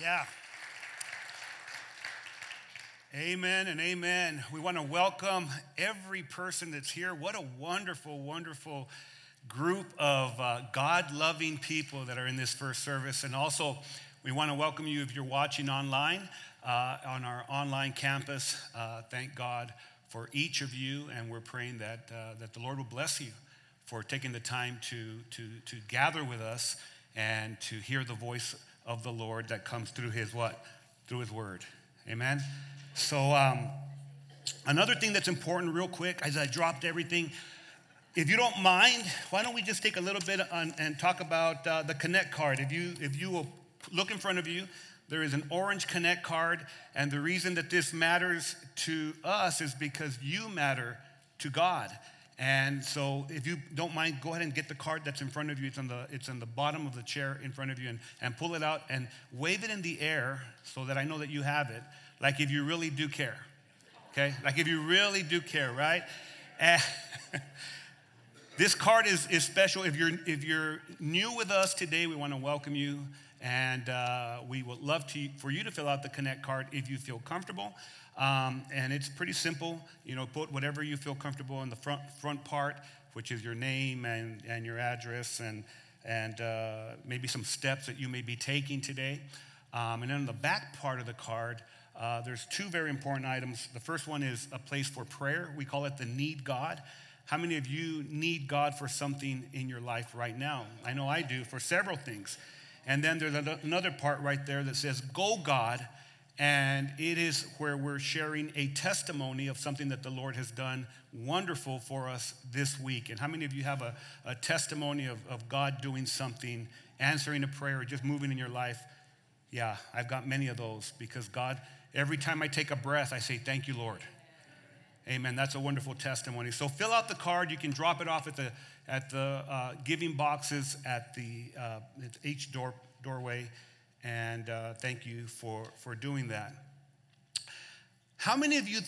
Yeah. Amen and amen. We want to welcome every person that's here. What a wonderful, wonderful group of uh, God loving people that are in this first service. And also, we want to welcome you if you're watching online uh, on our online campus. Uh, thank God for each of you, and we're praying that, uh, that the Lord will bless you for taking the time to, to, to gather with us and to hear the voice of the Lord that comes through his what? Through his word. Amen. So, um, another thing that's important, real quick, as I dropped everything, if you don't mind, why don't we just take a little bit on, and talk about uh, the Connect card? If you, if you will look in front of you, there is an orange Connect card, and the reason that this matters to us is because you matter to God. And so, if you don't mind, go ahead and get the card that's in front of you. It's on the, it's on the bottom of the chair in front of you, and, and pull it out and wave it in the air so that I know that you have it like if you really do care. Okay? Like if you really do care, right? And this card is, is special. If you're, if you're new with us today, we want to welcome you. And uh, we would love to, for you to fill out the Connect card if you feel comfortable. Um, and it's pretty simple. You know, put whatever you feel comfortable in the front, front part, which is your name and, and your address and, and uh, maybe some steps that you may be taking today. Um, and then on the back part of the card, uh, there's two very important items. The first one is a place for prayer. We call it the need God. How many of you need God for something in your life right now? I know I do for several things. And then there's another part right there that says, Go God. And it is where we're sharing a testimony of something that the Lord has done wonderful for us this week. And how many of you have a, a testimony of, of God doing something, answering a prayer, or just moving in your life? Yeah, I've got many of those because God Every time I take a breath, I say, Thank you, Lord. Amen. That's a wonderful testimony. So fill out the card. You can drop it off at the, at the uh, giving boxes at the uh, each door, doorway. And uh, thank you for, for doing that. How many of you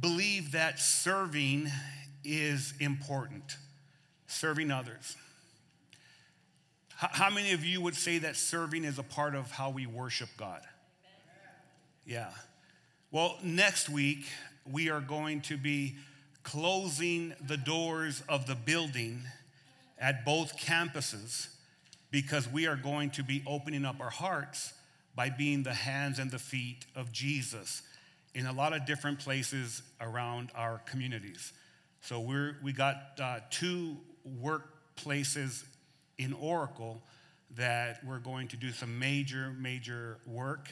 believe that serving is important? Serving others. How many of you would say that serving is a part of how we worship God? Yeah. Well, next week, we are going to be closing the doors of the building at both campuses because we are going to be opening up our hearts by being the hands and the feet of Jesus in a lot of different places around our communities. So we're, we got uh, two workplaces in Oracle that we're going to do some major, major work.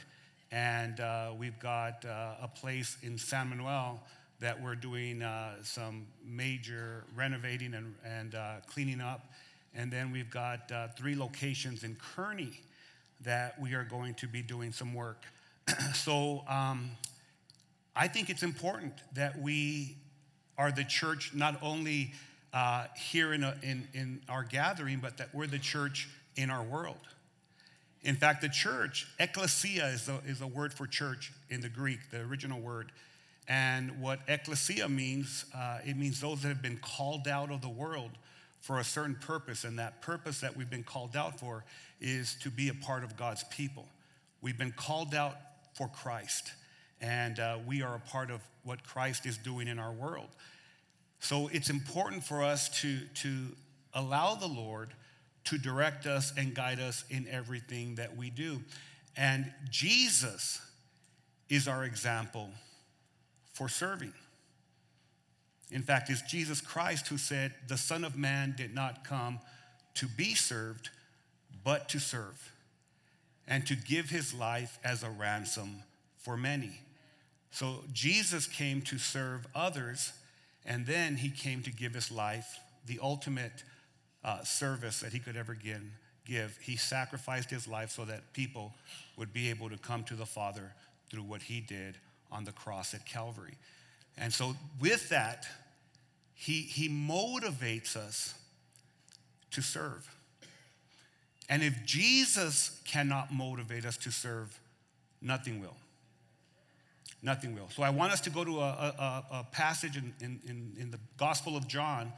And uh, we've got uh, a place in San Manuel that we're doing uh, some major renovating and, and uh, cleaning up. And then we've got uh, three locations in Kearny that we are going to be doing some work. so um, I think it's important that we are the church not only uh, here in, a, in, in our gathering, but that we're the church in our world. In fact, the church, ecclesia is a, is a word for church in the Greek, the original word. And what ecclesia means, uh, it means those that have been called out of the world for a certain purpose. And that purpose that we've been called out for is to be a part of God's people. We've been called out for Christ, and uh, we are a part of what Christ is doing in our world. So it's important for us to, to allow the Lord to direct us and guide us in everything that we do. And Jesus is our example for serving. In fact, it's Jesus Christ who said, The Son of Man did not come to be served, but to serve, and to give his life as a ransom for many. So Jesus came to serve others, and then he came to give his life, the ultimate uh, service that he could ever give. He sacrificed his life so that people would be able to come to the Father through what he did on the cross at Calvary. And so, with that, he, he motivates us to serve. And if Jesus cannot motivate us to serve, nothing will. Nothing will. So I want us to go to a, a, a passage in, in, in the Gospel of John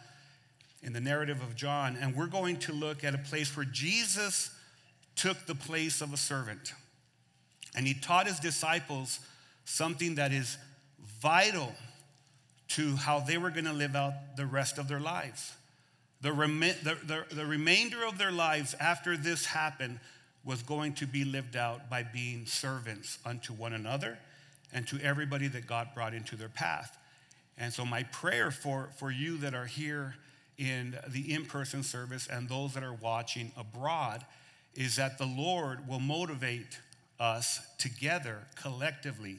in the narrative of John, and we're going to look at a place where Jesus took the place of a servant. And he taught his disciples something that is vital to how they were going to live out the rest of their lives. The, rem- the, the, the remainder of their lives after this happened was going to be lived out by being servants unto one another and to everybody that God brought into their path. And so, my prayer for, for you that are here in the in person service and those that are watching abroad is that the Lord will motivate us together collectively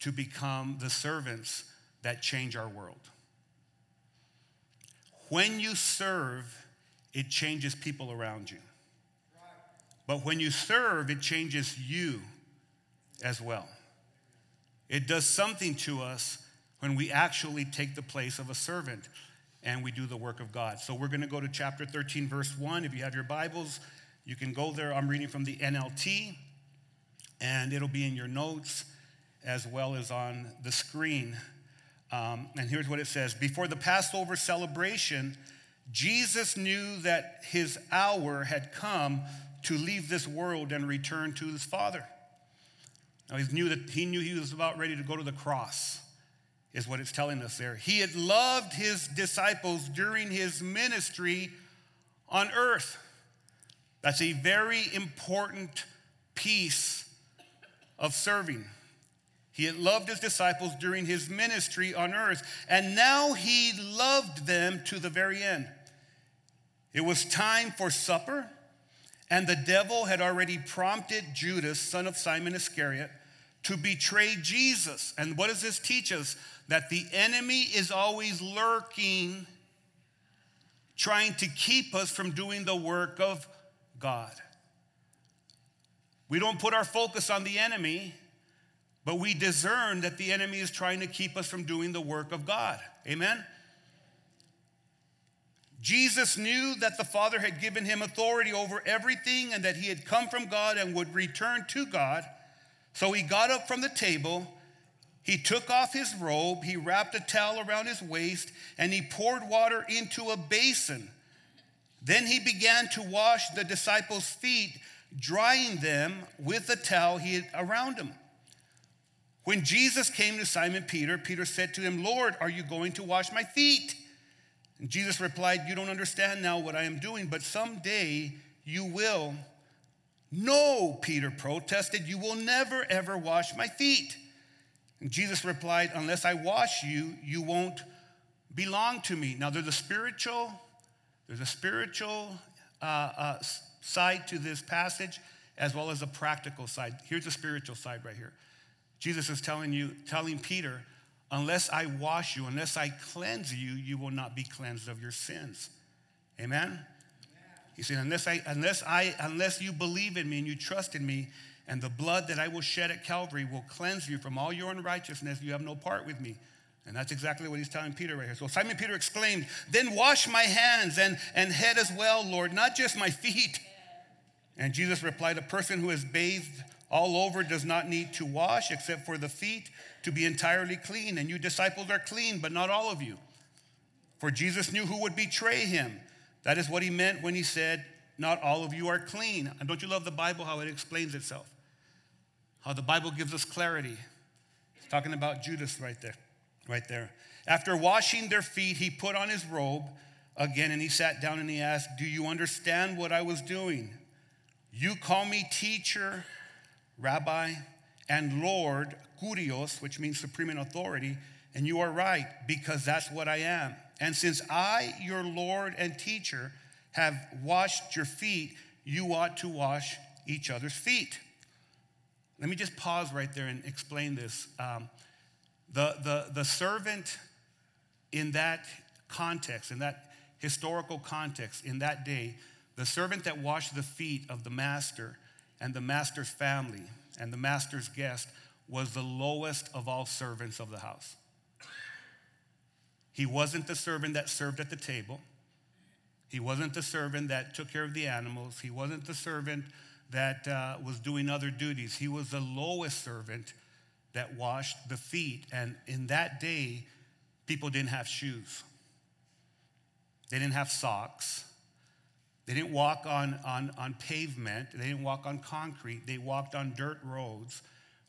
to become the servants that change our world. When you serve, it changes people around you. But when you serve, it changes you as well. It does something to us when we actually take the place of a servant and we do the work of God. So we're going to go to chapter 13, verse 1. If you have your Bibles, you can go there. I'm reading from the NLT, and it'll be in your notes as well as on the screen. Um, and here's what it says Before the Passover celebration, Jesus knew that his hour had come to leave this world and return to his Father. Now, he knew that he knew he was about ready to go to the cross, is what it's telling us there. He had loved his disciples during his ministry on earth. That's a very important piece of serving. He had loved his disciples during his ministry on earth, and now he loved them to the very end. It was time for supper, and the devil had already prompted Judas, son of Simon Iscariot, to betray Jesus. And what does this teach us? That the enemy is always lurking, trying to keep us from doing the work of God. We don't put our focus on the enemy but we discern that the enemy is trying to keep us from doing the work of God. Amen? Jesus knew that the Father had given him authority over everything and that he had come from God and would return to God. So he got up from the table, he took off his robe, he wrapped a towel around his waist, and he poured water into a basin. Then he began to wash the disciples' feet, drying them with the towel he had around him. When Jesus came to Simon Peter, Peter said to him, Lord, are you going to wash my feet? And Jesus replied, You don't understand now what I am doing, but someday you will. No, Peter protested, You will never, ever wash my feet. And Jesus replied, Unless I wash you, you won't belong to me. Now, there's a spiritual, there's a spiritual uh, uh, side to this passage as well as a practical side. Here's the spiritual side right here. Jesus is telling you, telling Peter, unless I wash you, unless I cleanse you, you will not be cleansed of your sins. Amen? He said, unless I, unless I, unless you believe in me and you trust in me, and the blood that I will shed at Calvary will cleanse you from all your unrighteousness, you have no part with me. And that's exactly what he's telling Peter right here. So Simon Peter exclaimed, Then wash my hands and, and head as well, Lord, not just my feet. And Jesus replied, A person who has bathed all over does not need to wash except for the feet to be entirely clean. And you disciples are clean, but not all of you. For Jesus knew who would betray him. That is what he meant when he said, Not all of you are clean. And don't you love the Bible, how it explains itself? How the Bible gives us clarity. It's talking about Judas right there. Right there. After washing their feet, he put on his robe again and he sat down and he asked, Do you understand what I was doing? You call me teacher Rabbi, and Lord, Kurios, which means supreme in authority, and you are right, because that's what I am. And since I, your Lord and teacher, have washed your feet, you ought to wash each other's feet. Let me just pause right there and explain this. Um, the, the, the servant in that context, in that historical context, in that day, the servant that washed the feet of the master and the master's family and the master's guest was the lowest of all servants of the house. He wasn't the servant that served at the table. He wasn't the servant that took care of the animals. He wasn't the servant that uh, was doing other duties. He was the lowest servant that washed the feet. And in that day, people didn't have shoes, they didn't have socks, They didn't walk on, on, on pavement, they didn't walk on concrete, they walked on dirt roads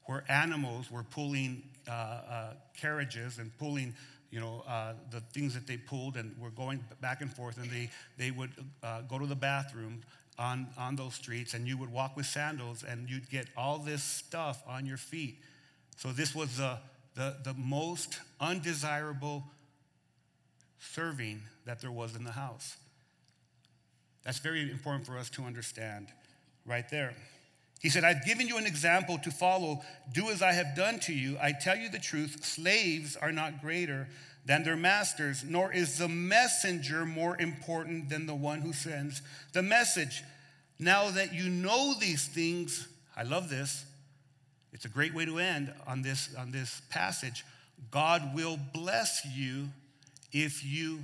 where animals were pulling uh, uh, carriages and pulling you know, uh, the things that they pulled and were going back and forth, and they, they would uh, go to the bathroom on, on those streets, and you would walk with sandals, and you'd get all this stuff on your feet. So, this was the, the, the most undesirable serving that there was in the house. That's very important for us to understand right there. He said, I've given you an example to follow. Do as I have done to you. I tell you the truth slaves are not greater than their masters, nor is the messenger more important than the one who sends the message. Now that you know these things, I love this. It's a great way to end on this, on this passage. God will bless you if you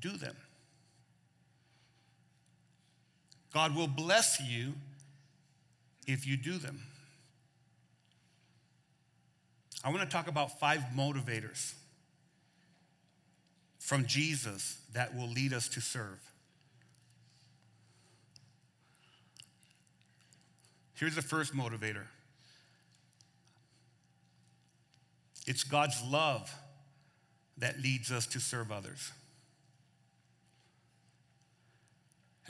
do them. God will bless you if you do them. I want to talk about five motivators from Jesus that will lead us to serve. Here's the first motivator it's God's love that leads us to serve others.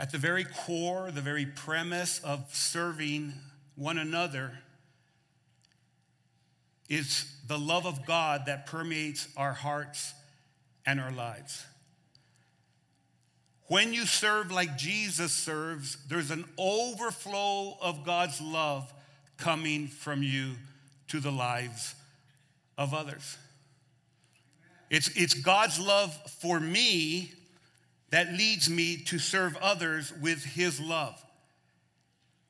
At the very core, the very premise of serving one another is the love of God that permeates our hearts and our lives. When you serve like Jesus serves, there's an overflow of God's love coming from you to the lives of others. It's, it's God's love for me that leads me to serve others with His love.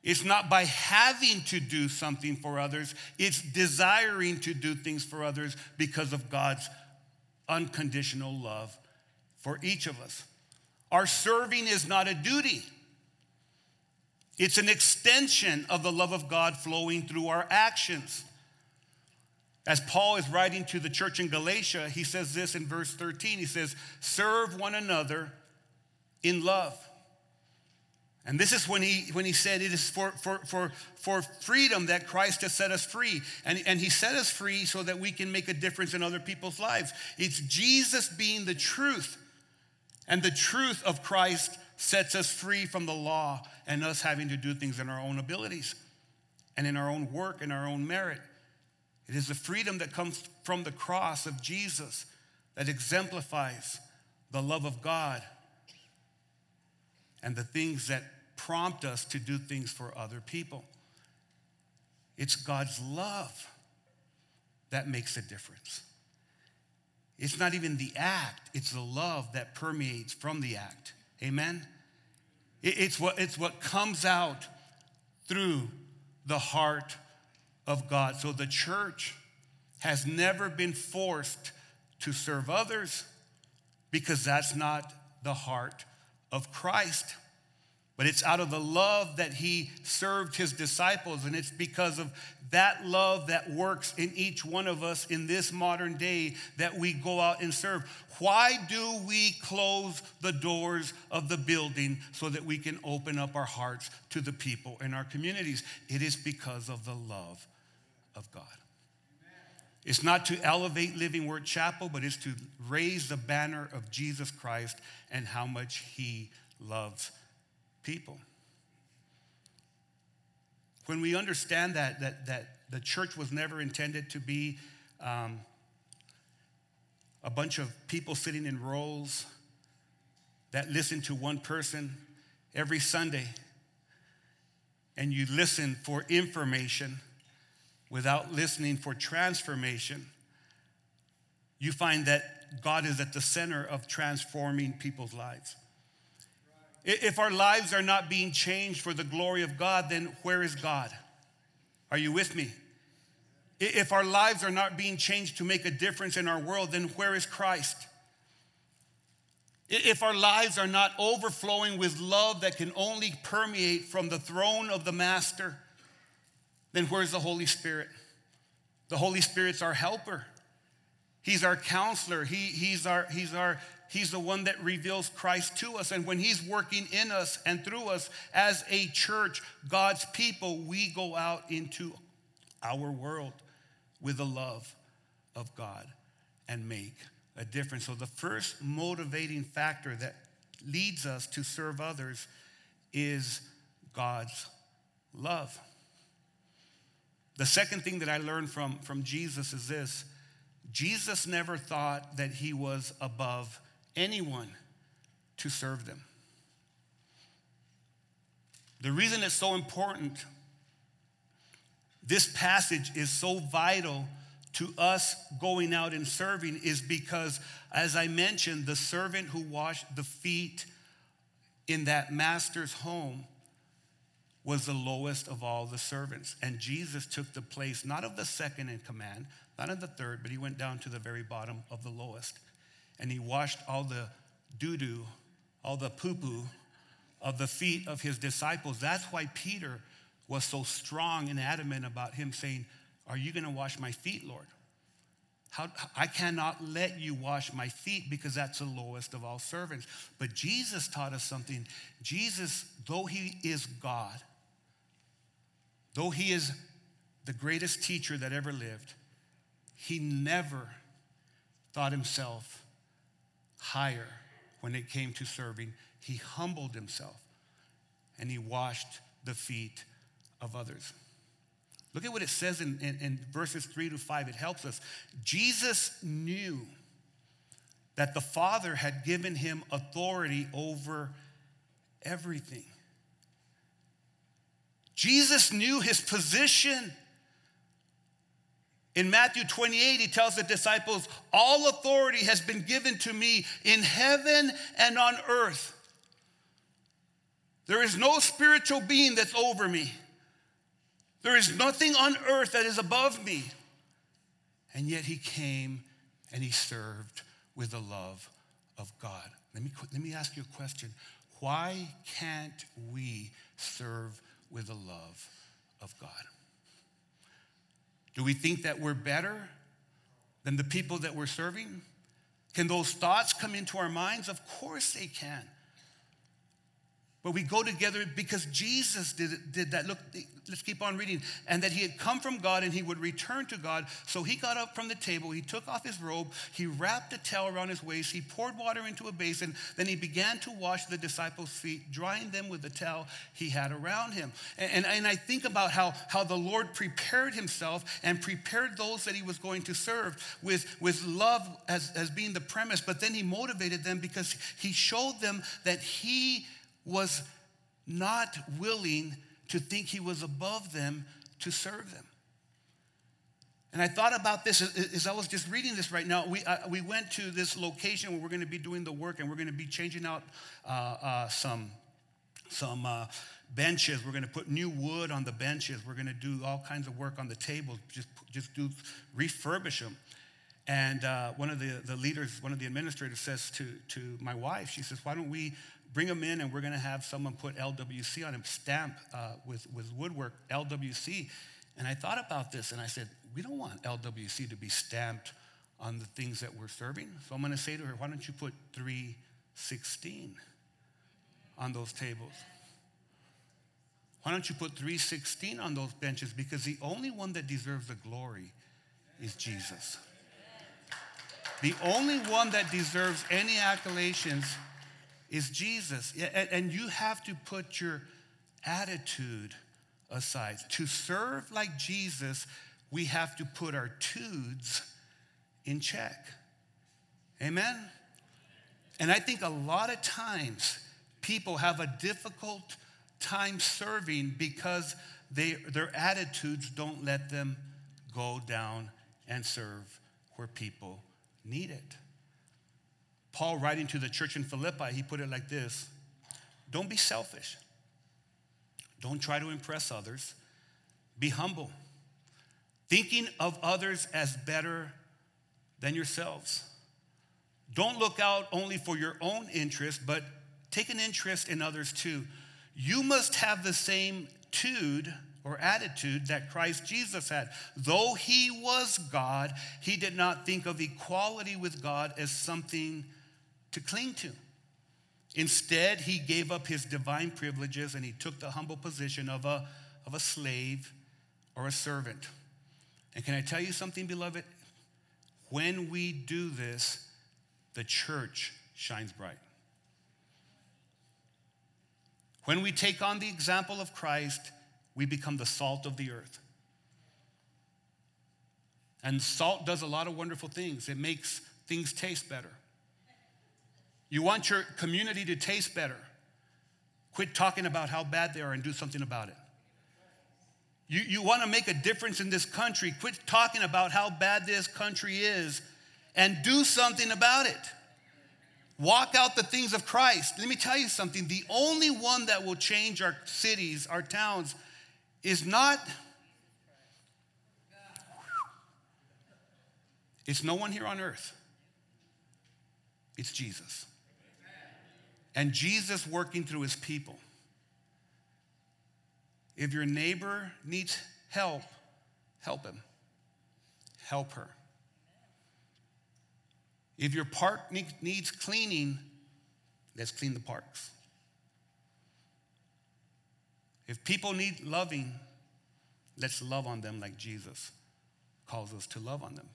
It's not by having to do something for others, it's desiring to do things for others because of God's unconditional love for each of us. Our serving is not a duty, it's an extension of the love of God flowing through our actions. As Paul is writing to the church in Galatia, he says this in verse 13. He says, Serve one another in love. And this is when he, when he said it is for, for, for, for freedom that Christ has set us free. And, and he set us free so that we can make a difference in other people's lives. It's Jesus being the truth. And the truth of Christ sets us free from the law and us having to do things in our own abilities and in our own work and our own merit. It is the freedom that comes from the cross of Jesus that exemplifies the love of God and the things that prompt us to do things for other people. It's God's love that makes a difference. It's not even the act, it's the love that permeates from the act. Amen? It's what, it's what comes out through the heart of God. So the church has never been forced to serve others because that's not the heart of Christ. But it's out of the love that he served his disciples, and it's because of that love that works in each one of us in this modern day that we go out and serve. Why do we close the doors of the building so that we can open up our hearts to the people in our communities? It is because of the love of God. It's not to elevate Living Word Chapel, but it's to raise the banner of Jesus Christ and how much He loves people. When we understand that, that, that the church was never intended to be um, a bunch of people sitting in rows that listen to one person every Sunday, and you listen for information without listening for transformation, you find that God is at the center of transforming people's lives. If our lives are not being changed for the glory of God, then where is God? Are you with me? If our lives are not being changed to make a difference in our world, then where is Christ? If our lives are not overflowing with love that can only permeate from the throne of the Master, then where's the Holy Spirit? The Holy Spirit's our helper. He's our counselor. He, he's, our, he's, our, He's the one that reveals Christ to us. And when He's working in us and through us as a church, God's people, we go out into our world with the love of God and make a difference. So, the first motivating factor that leads us to serve others is God's love. The second thing that I learned from, from Jesus is this Jesus never thought that he was above anyone to serve them. The reason it's so important, this passage is so vital to us going out and serving, is because, as I mentioned, the servant who washed the feet in that master's home was the lowest of all the servants. And Jesus took the place not of the second in command, not of the third, but he went down to the very bottom of the lowest. And he washed all the doo doo, all the poo poo of the feet of his disciples. That's why Peter was so strong and adamant about him saying, Are you going to wash my feet, Lord? How, I cannot let you wash my feet because that's the lowest of all servants. But Jesus taught us something. Jesus, though he is God, though he is the greatest teacher that ever lived, he never thought himself higher when it came to serving. He humbled himself and he washed the feet of others. Look at what it says in, in, in, verses three to five. It helps us. Jesus knew that the Father had given him authority over everything. Jesus knew his position. In Matthew 28, he tells the disciples, All authority has been given to me in heaven and on earth. There is no spiritual being that's over me. There is nothing on earth that is above me. And yet he came and he served with the love of God. Let me, let me ask you a question. Why can't we serve with the love of God? Do we think that we're better than the people that we're serving? Can those thoughts come into our minds? Of course they can. But we go together because Jesus did, did that. Look, let's keep on reading. And that he had come from God and he would return to God. So he got up from the table, he took off his robe, he wrapped a towel around his waist, he poured water into a basin, then he began to wash the disciples' feet, drying them with the towel he had around him. And, and, and I think about how, how the Lord prepared himself and prepared those that he was going to serve with, with love as, as being the premise, but then he motivated them because he showed them that he was not willing to think he was above them to serve them. And I thought about this as I was just reading this right now. We, uh, we went to this location where we're going to be doing the work and we're going to be changing out uh, uh, some, some uh, benches. We're going to put new wood on the benches. We're going to do all kinds of work on the tables, just, just do refurbish them. And uh, one of the, the leaders, one of the administrators says to, to my wife, she says, Why don't we bring them in and we're going to have someone put LWC on him, stamp uh, with, with woodwork LWC. And I thought about this and I said, we don't want LWC to be stamped on the things that we're serving. So I'm going to say to her, why don't you put 316 on those tables? Why don't you put 316 on those benches? Because the only one that deserves the glory is Jesus. The only one that deserves any acclamations is Jesus. And you have to put your attitude aside. To serve like Jesus, we have to put our tudes in check. Amen? And I think a lot of times people have a difficult time serving because they, their attitudes don't let them go down and serve where people need it. Paul, writing to the church in Philippi, he put it like this Don't be selfish. Don't try to impress others. Be humble, thinking of others as better than yourselves. Don't look out only for your own interest, but take an interest in others too. You must have the same tude or attitude that Christ Jesus had. Though he was God, he did not think of equality with God as something to cling to. Instead, he gave up his divine privileges and he took the humble position of a, of a slave or a servant. And can I tell you something, beloved? When we do this, the church shines bright. When we take on the example of Christ, we become the salt of the earth. And salt does a lot of wonderful things, it makes things taste better. You want your community to taste better. Quit talking about how bad they are and do something about it. You, you want to make a difference in this country. Quit talking about how bad this country is and do something about it. Walk out the things of Christ. Let me tell you something the only one that will change our cities, our towns, is not. It's no one here on earth. It's Jesus. And Jesus working through his people. If your neighbor needs help, help him. Help her. If your park needs cleaning, let's clean the parks. If people need loving, let's love on them like Jesus calls us to love on them.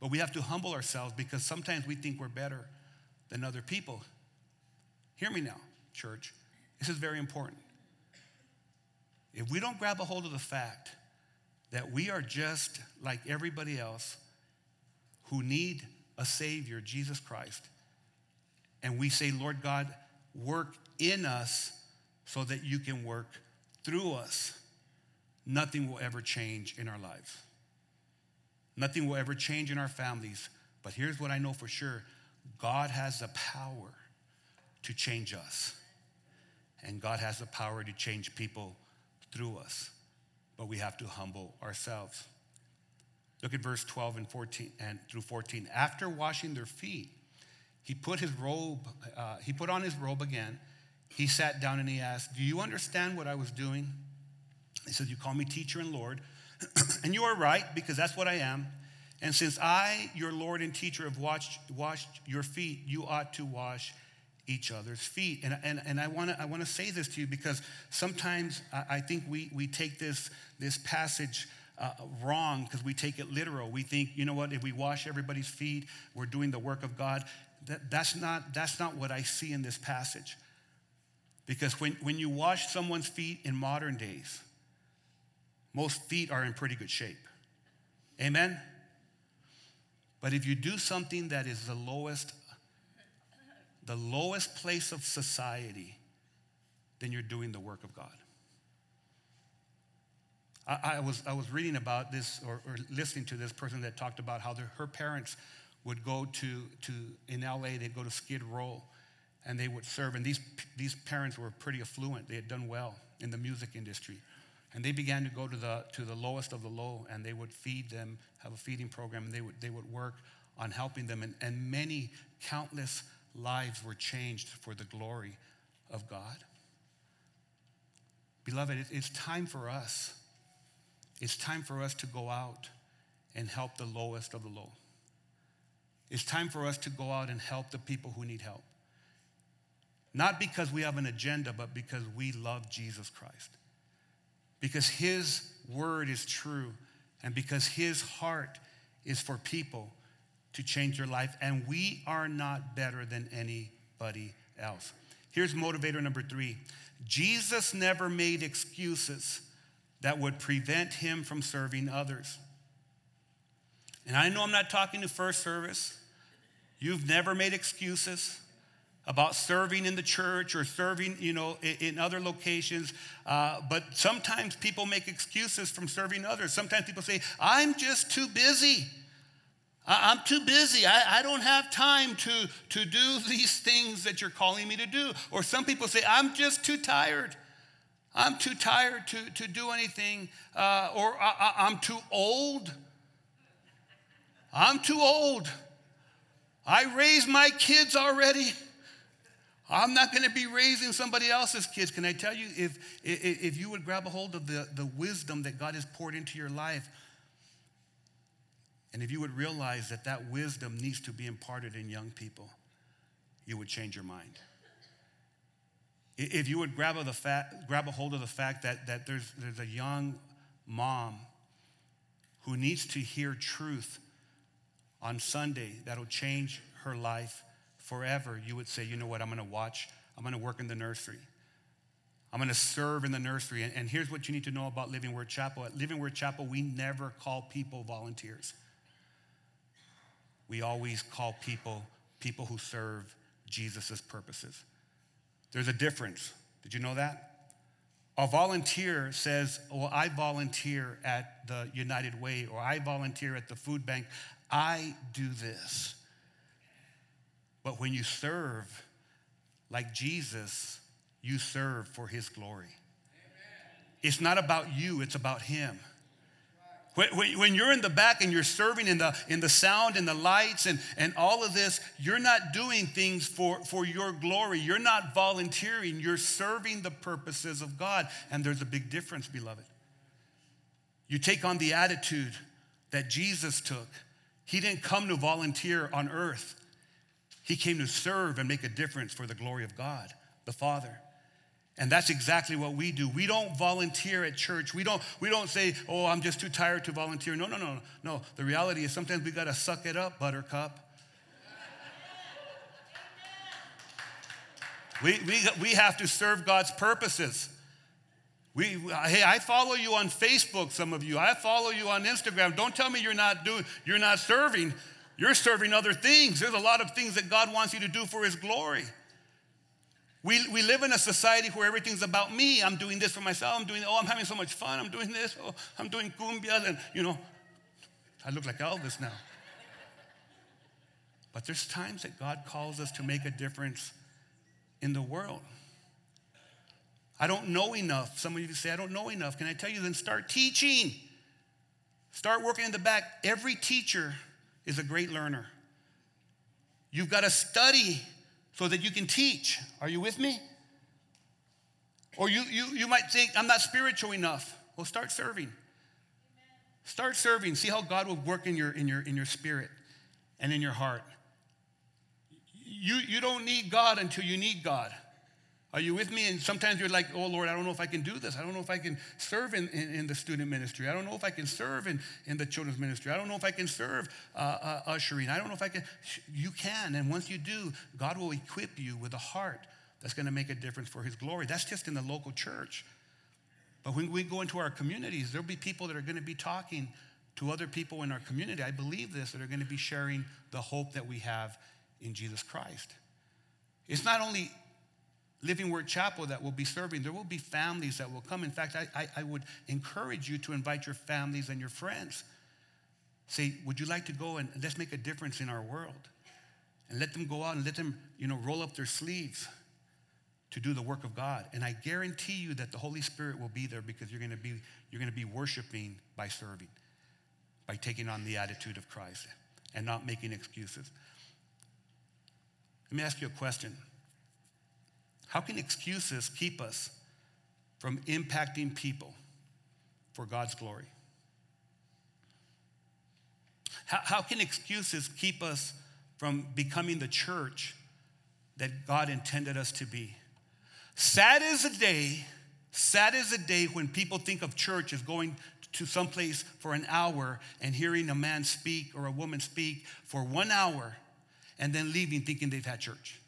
But we have to humble ourselves because sometimes we think we're better than other people. Hear me now, church. This is very important. If we don't grab a hold of the fact that we are just like everybody else who need a Savior, Jesus Christ, and we say, Lord God, work in us so that you can work through us, nothing will ever change in our lives. Nothing will ever change in our families. But here's what I know for sure God has the power to change us, and God has the power to change people through us. But we have to humble ourselves. Look at verse 12 and 14 and through 14. After washing their feet, he put his robe, uh, he put on his robe again. He sat down and he asked, Do you understand what I was doing? He says, You call me teacher and Lord. and you are right, because that's what I am. And since I, your Lord and teacher, have washed, washed your feet, you ought to wash each other's feet. And, and, and I want to I wanna say this to you because sometimes I, think we, we take this, this passage uh, wrong because we take it literal. We think, you know what, if we wash everybody's feet, we're doing the work of God. That, that's, not, that's not what I see in this passage. Because when, when you wash someone's feet in modern days, most feet are in pretty good shape. Amen? But if you do something that is the lowest, the lowest place of society, then you're doing the work of God. I, I was, I was reading about this or, or, listening to this person that talked about how her parents would go to, to, in LA, they'd go to Skid Row and they would serve. And these, these parents were pretty affluent, they had done well in the music industry. And they began to go to the, to the lowest of the low, and they would feed them, have a feeding program, and they would, they would work on helping them. And, and many, countless lives were changed for the glory of God. Beloved, it's time for us. It's time for us to go out and help the lowest of the low. It's time for us to go out and help the people who need help. Not because we have an agenda, but because we love Jesus Christ because his word is true and because his heart is for people to change your life, and we are not better than anybody else. Here's motivator number three Jesus never made excuses that would prevent him from serving others. And I know I'm not talking to first service. You've never made excuses about serving in the church or serving, you know, in, other locations. Uh, but sometimes people make excuses from serving others. Sometimes people say, I'm just too busy. I, am too busy. I, I don't have time to, to do these things that you're calling me to do. Or some people say, I'm just too tired. I'm too tired to, to do anything. Uh, or I, I'm too old. I'm too old. I raised my kids already. I'm not going to be raising somebody else's kids. Can I tell you, if, if, if you would grab a hold of the, the wisdom that God has poured into your life, and if you would realize that that wisdom needs to be imparted in young people, you would change your mind. If you would grab a, the fact, grab a hold of the fact that, that there's, there's a young mom who needs to hear truth on Sunday that'll change her life forever, you would say, you know what, I'm gonna watch, I'm gonna work in the nursery. I'm gonna serve in the nursery. And, and here's what you need to know about Living Word Chapel. At Living Word Chapel, we never call people volunteers. We always call people people who serve Jesus' purposes. There's a difference. Did you know that? A volunteer says, Well, I volunteer at the United Way or I volunteer at the food bank. I do this. But when you serve like Jesus, you serve for his glory. It's not about you, it's about him. When, you're in the back and you're serving in the, in the sound and the lights and, and all of this, you're not doing things for, for your glory. You're not volunteering. You're serving the purposes of God. And there's a big difference, beloved. You take on the attitude that Jesus took. He didn't come to volunteer on earth, He came to serve and make a difference for the glory of God, the Father. And that's exactly what we do. We don't volunteer at church. We don't, we don't say, oh, I'm just too tired to volunteer. No, no, no, no. The reality is sometimes we got to suck it up, buttercup. we, we, we have to serve God's purposes. We, hey, I follow you on Facebook, some of you. I follow you on Instagram. Don't tell me you're not doing, you're not serving. You're serving other things. There's a lot of things that God wants you to do for his glory. We, we live in a society where everything's about me. I'm doing this for myself. I'm doing, oh, I'm having so much fun. I'm doing this. Oh, I'm doing cumbias. And, you know, I look like Elvis now. But there's times that God calls us to make a difference in the world. I don't know enough. Some of you say, I don't know enough. Can I tell you? Then start teaching. Start working in the back. Every teacher is a great learner. You've got to study so that you can teach. Are you with me? Or you, you, you might think, I'm not spiritual enough. Well, start serving. Start serving. See how God will work in your, in your, in your spirit and in your heart. You, you don't need God until you need God. Are you with me? And sometimes you're like, oh Lord, I don't know if I can do this. I don't know if I can serve in, in, in the student ministry. I don't know if I can serve in, in the children's ministry. I don't know if I can serve uh, uh, ushering. I don't know if I can. You can. And once you do, God will equip you with a heart that's going to make a difference for his glory. That's just in the local church. But when we go into our communities, there'll be people that are going to be talking to other people in our community. I believe this, that are going to be sharing the hope that we have in Jesus Christ. It's not only Living Word Chapel that will be serving. There will be families that will come. In fact, I, I, I, would encourage you to invite your families and your friends. Say, would you like to go and let's make a difference in our world? And let them go out and let them, you know, roll up their sleeves to do the work of God. And I guarantee you that the Holy Spirit will be there because you're gonna be, you're gonna be worshiping by serving, by taking on the attitude of Christ and not making excuses. Let me ask you a question. How can excuses keep us from impacting people for God's glory? How, how can excuses keep us from becoming the church that God intended us to be? Sad is the day, sad is the day when people think of church as going to some place for an hour and hearing a man speak or a woman speak for one hour and then leaving thinking they've had church.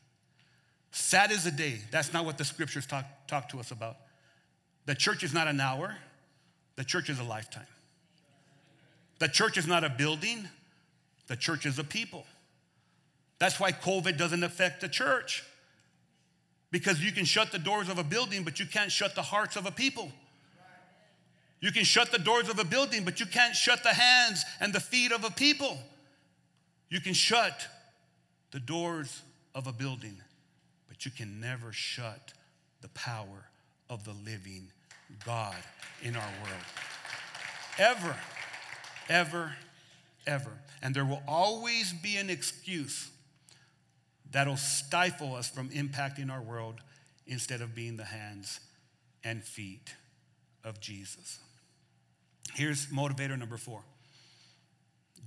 Sad is the day. That's not what the scriptures talk, talk to us about. The church is not an hour, the church is a lifetime. The church is not a building, the church is a people. That's why COVID doesn't affect the church. Because you can shut the doors of a building, but you can't shut the hearts of a people. You can shut the doors of a building, but you can't shut the hands and the feet of a people. You can shut the doors of a building, you can never shut the power of the living God in our world. Ever, ever, ever. And there will always be an excuse that'll stifle us from impacting our world instead of being the hands and feet of Jesus. Here's motivator number four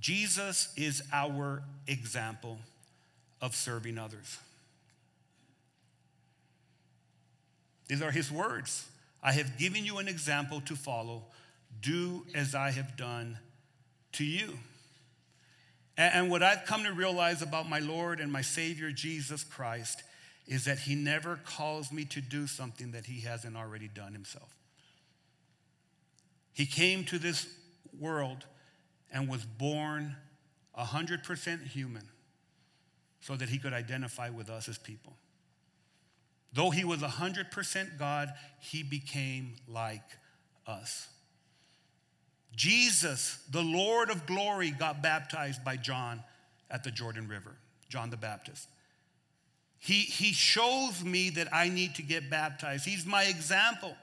Jesus is our example of serving others. These are his words. I have given you an example to follow. Do as I have done to you. And what I've come to realize about my Lord and my Savior Jesus Christ is that he never calls me to do something that he hasn't already done himself. He came to this world and was born 100% human so that he could identify with us as people. Though he was 100% God, he became like us. Jesus, the Lord of glory, got baptized by John at the Jordan River, John the Baptist. He, he shows me that I need to get baptized. He's my example.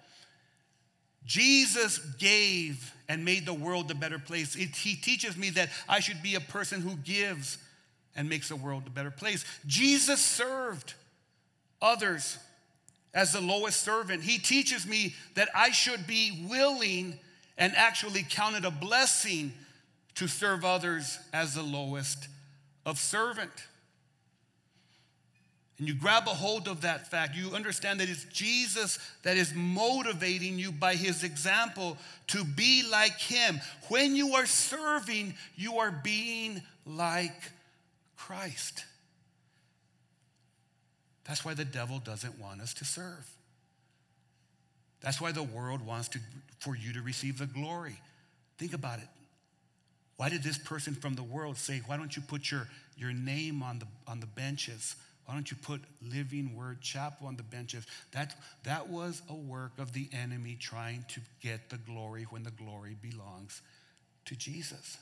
Jesus gave and made the world a better place. It, he teaches me that I should be a person who gives and makes the world a better place. Jesus served others as the lowest servant. He teaches me that I should be willing and actually count it a blessing to serve others as the lowest of servant. And you grab a hold of that fact. You understand that it's Jesus that is motivating you by his example to be like him. When you are serving, you are being like Christ. That's why the devil doesn't want us to serve. That's why the world wants to, for you to receive the glory. Think about it. Why did this person from the world say, Why don't you put your, your name on the, on the benches? Why don't you put Living Word Chapel on the benches? That, that was a work of the enemy trying to get the glory when the glory belongs to Jesus.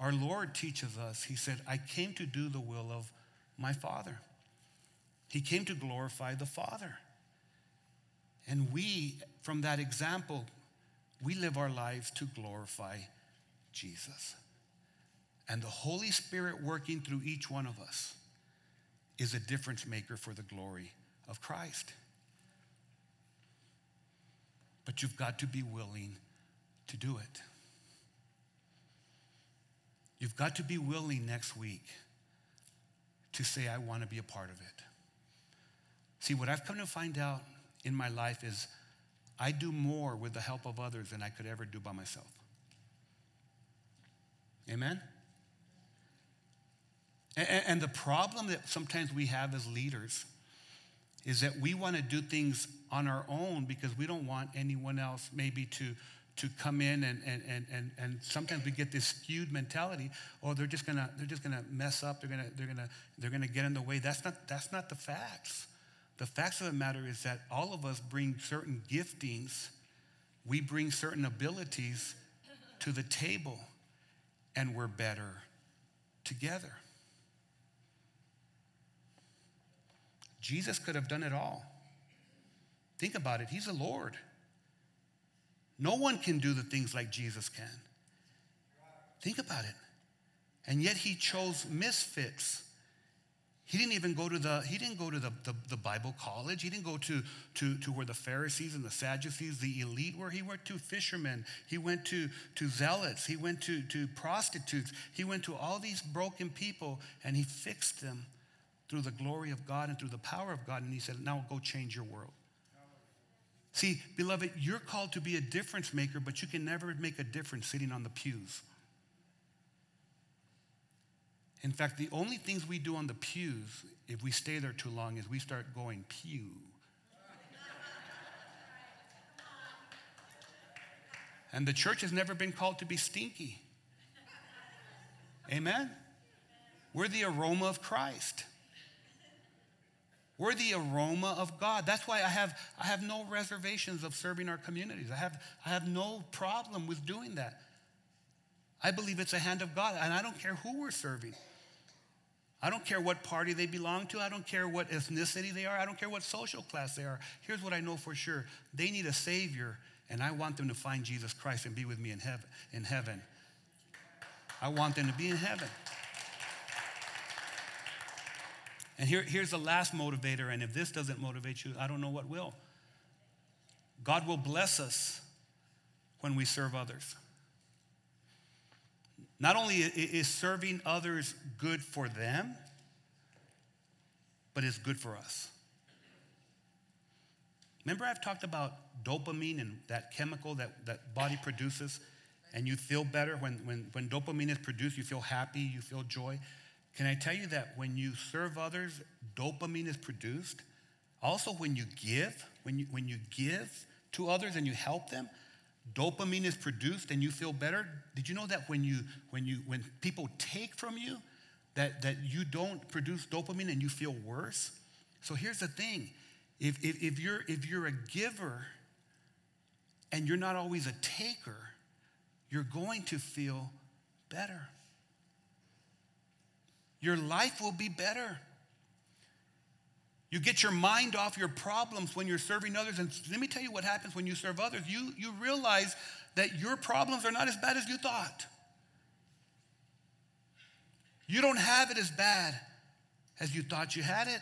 Our Lord teaches us, He said, I came to do the will of my Father. He came to glorify the Father. And we, from that example, we live our lives to glorify Jesus. And the Holy Spirit working through each one of us is a difference maker for the glory of Christ. But you've got to be willing to do it. You've got to be willing next week to say, I want to be a part of it. See, what I've come to find out in my life is I do more with the help of others than I could ever do by myself. Amen? And, the problem that sometimes we have as leaders is that we want to do things on our own because we don't want anyone else maybe to, to come in and, and, and, and, and sometimes we get this skewed mentality oh they're just gonna they're just gonna mess up they're gonna they're gonna they're gonna get in the way that's not that's not the facts the facts of the matter is that all of us bring certain giftings we bring certain abilities to the table and we're better together Jesus could have done it all. Think about it. He's a Lord. No one can do the things like Jesus can. Think about it. And yet he chose misfits. He didn't even go to the, he didn't go to the, the, the, Bible college. He didn't go to, to, to where the Pharisees and the Sadducees, the elite were. He went to fishermen. He went to, to zealots. He went to, to prostitutes. He went to all these broken people and he fixed them through the glory of God and through the power of God. And he said, Now go change your world. See, beloved, you're called to be a difference maker, but you can never make a difference sitting on the pews. In fact, the only things we do on the pews, if we stay there too long, is we start going pew. And the church has never been called to be stinky. Amen? We're the aroma of Christ. We're the aroma of God. That's why I have, I have no reservations of serving our communities. I have, I have no problem with doing that. I believe it's a hand of God, and I don't care who we're serving. I don't care what party they belong to. I don't care what ethnicity they are. I don't care what social class they are. Here's what I know for sure they need a Savior, and I want them to find Jesus Christ and be with me in heaven. In heaven. I want them to be in heaven. And here, here's the last motivator, and if this doesn't motivate you, I don't know what will. God will bless us when we serve others. Not only is serving others good for them, but it's good for us. Remember, I've talked about dopamine and that chemical that, that body produces, and you feel better when, when, when dopamine is produced, you feel happy, you feel joy. Can I tell you that when you serve others, dopamine is produced? Also, when you give, when you, when you give to others and you help them, dopamine is produced and you feel better. Did you know that when you when you when people take from you, that, that you don't produce dopamine and you feel worse? So here's the thing. If, if, if, you're, if you're a giver and you're not always a taker, you're going to feel better. Your life will be better. You get your mind off your problems when you're serving others. And let me tell you what happens when you serve others. You, you realize that your problems are not as bad as you thought. You don't have it as bad as you thought you had it.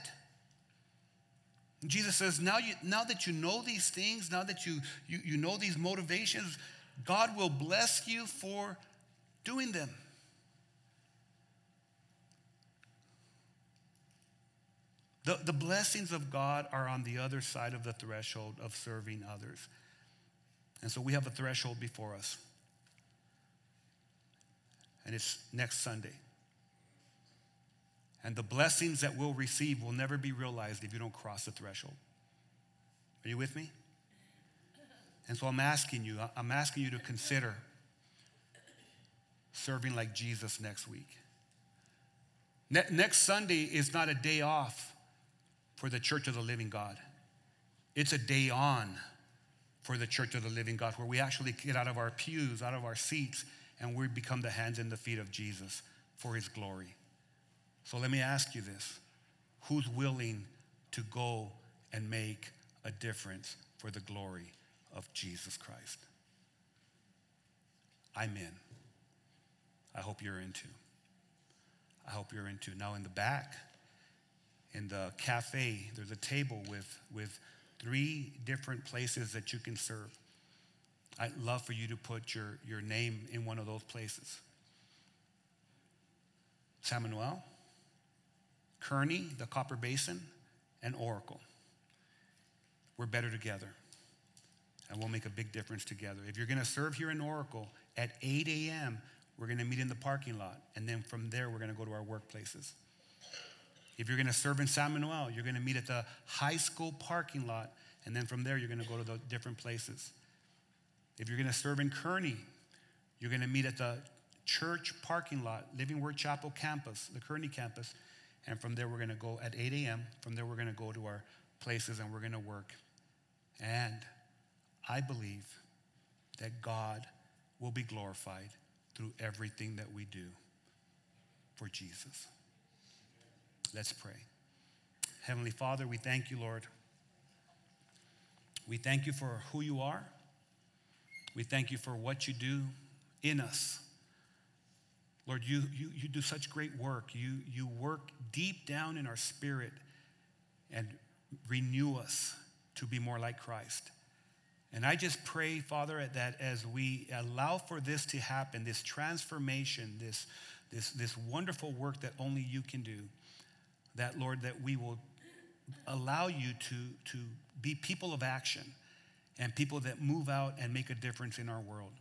Jesus says, now, you, now that you know these things, now that you, you, you know these motivations, God will bless you for doing them. The, the blessings of God are on the other side of the threshold of serving others. And so we have a threshold before us. And it's next Sunday. And the blessings that we'll receive will never be realized if you don't cross the threshold. Are you with me? And so I'm asking you, I'm asking you to consider serving like Jesus next week. Ne- next Sunday is not a day off for the church of the living God, it's a day on for the church of the living God where we actually get out of our pews, out of our seats, and we become the hands and the feet of Jesus for his glory. So let me ask you this who's willing to go and make a difference for the glory of Jesus Christ? I'm in. I hope you're into. I hope you're into. Now, in the back, in the cafe, there's a table with, with three different places that you can serve. I'd love for you to put your, your name in one of those places. San Manuel, Kearny, the Copper Basin, and Oracle. We're better together. And we'll make a big difference together. If you're going to serve here in Oracle at 8 a.m., we're going to meet in the parking lot. And then from there, we're going to go to our workplaces. If you're going to serve in San Manuel, you're going to meet at the high school parking lot. And then from there, you're going to go to the different places. If you're going to serve in Kearny, you're going to meet at the church parking lot, Living Word Chapel campus, the Kearny campus. And from there, we're going to go at 8 a.m. From there, we're going to go to our places and we're going to work. And I believe that God will be glorified through everything that we do for Jesus. Let's pray. Heavenly Father, we thank you, Lord. We thank you for who you are. We thank you for what you do in us. Lord, you, you, you do such great work. You, you work deep down in our spirit and renew us to be more like Christ. And I just pray, Father, that as we allow for this to happen, this transformation, this, this, this wonderful work that only you can do, that, Lord, that we will allow you to, to be people of action and people that move out and make a difference in our world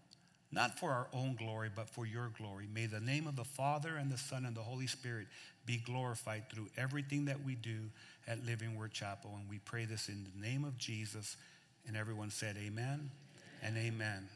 not for our own glory, but for your glory. May the name of the Father and the Son and the Holy Spirit be glorified through everything that we do at Living Word Chapel. And we pray this in the name of Jesus. And everyone said, Amen, amen. and amen.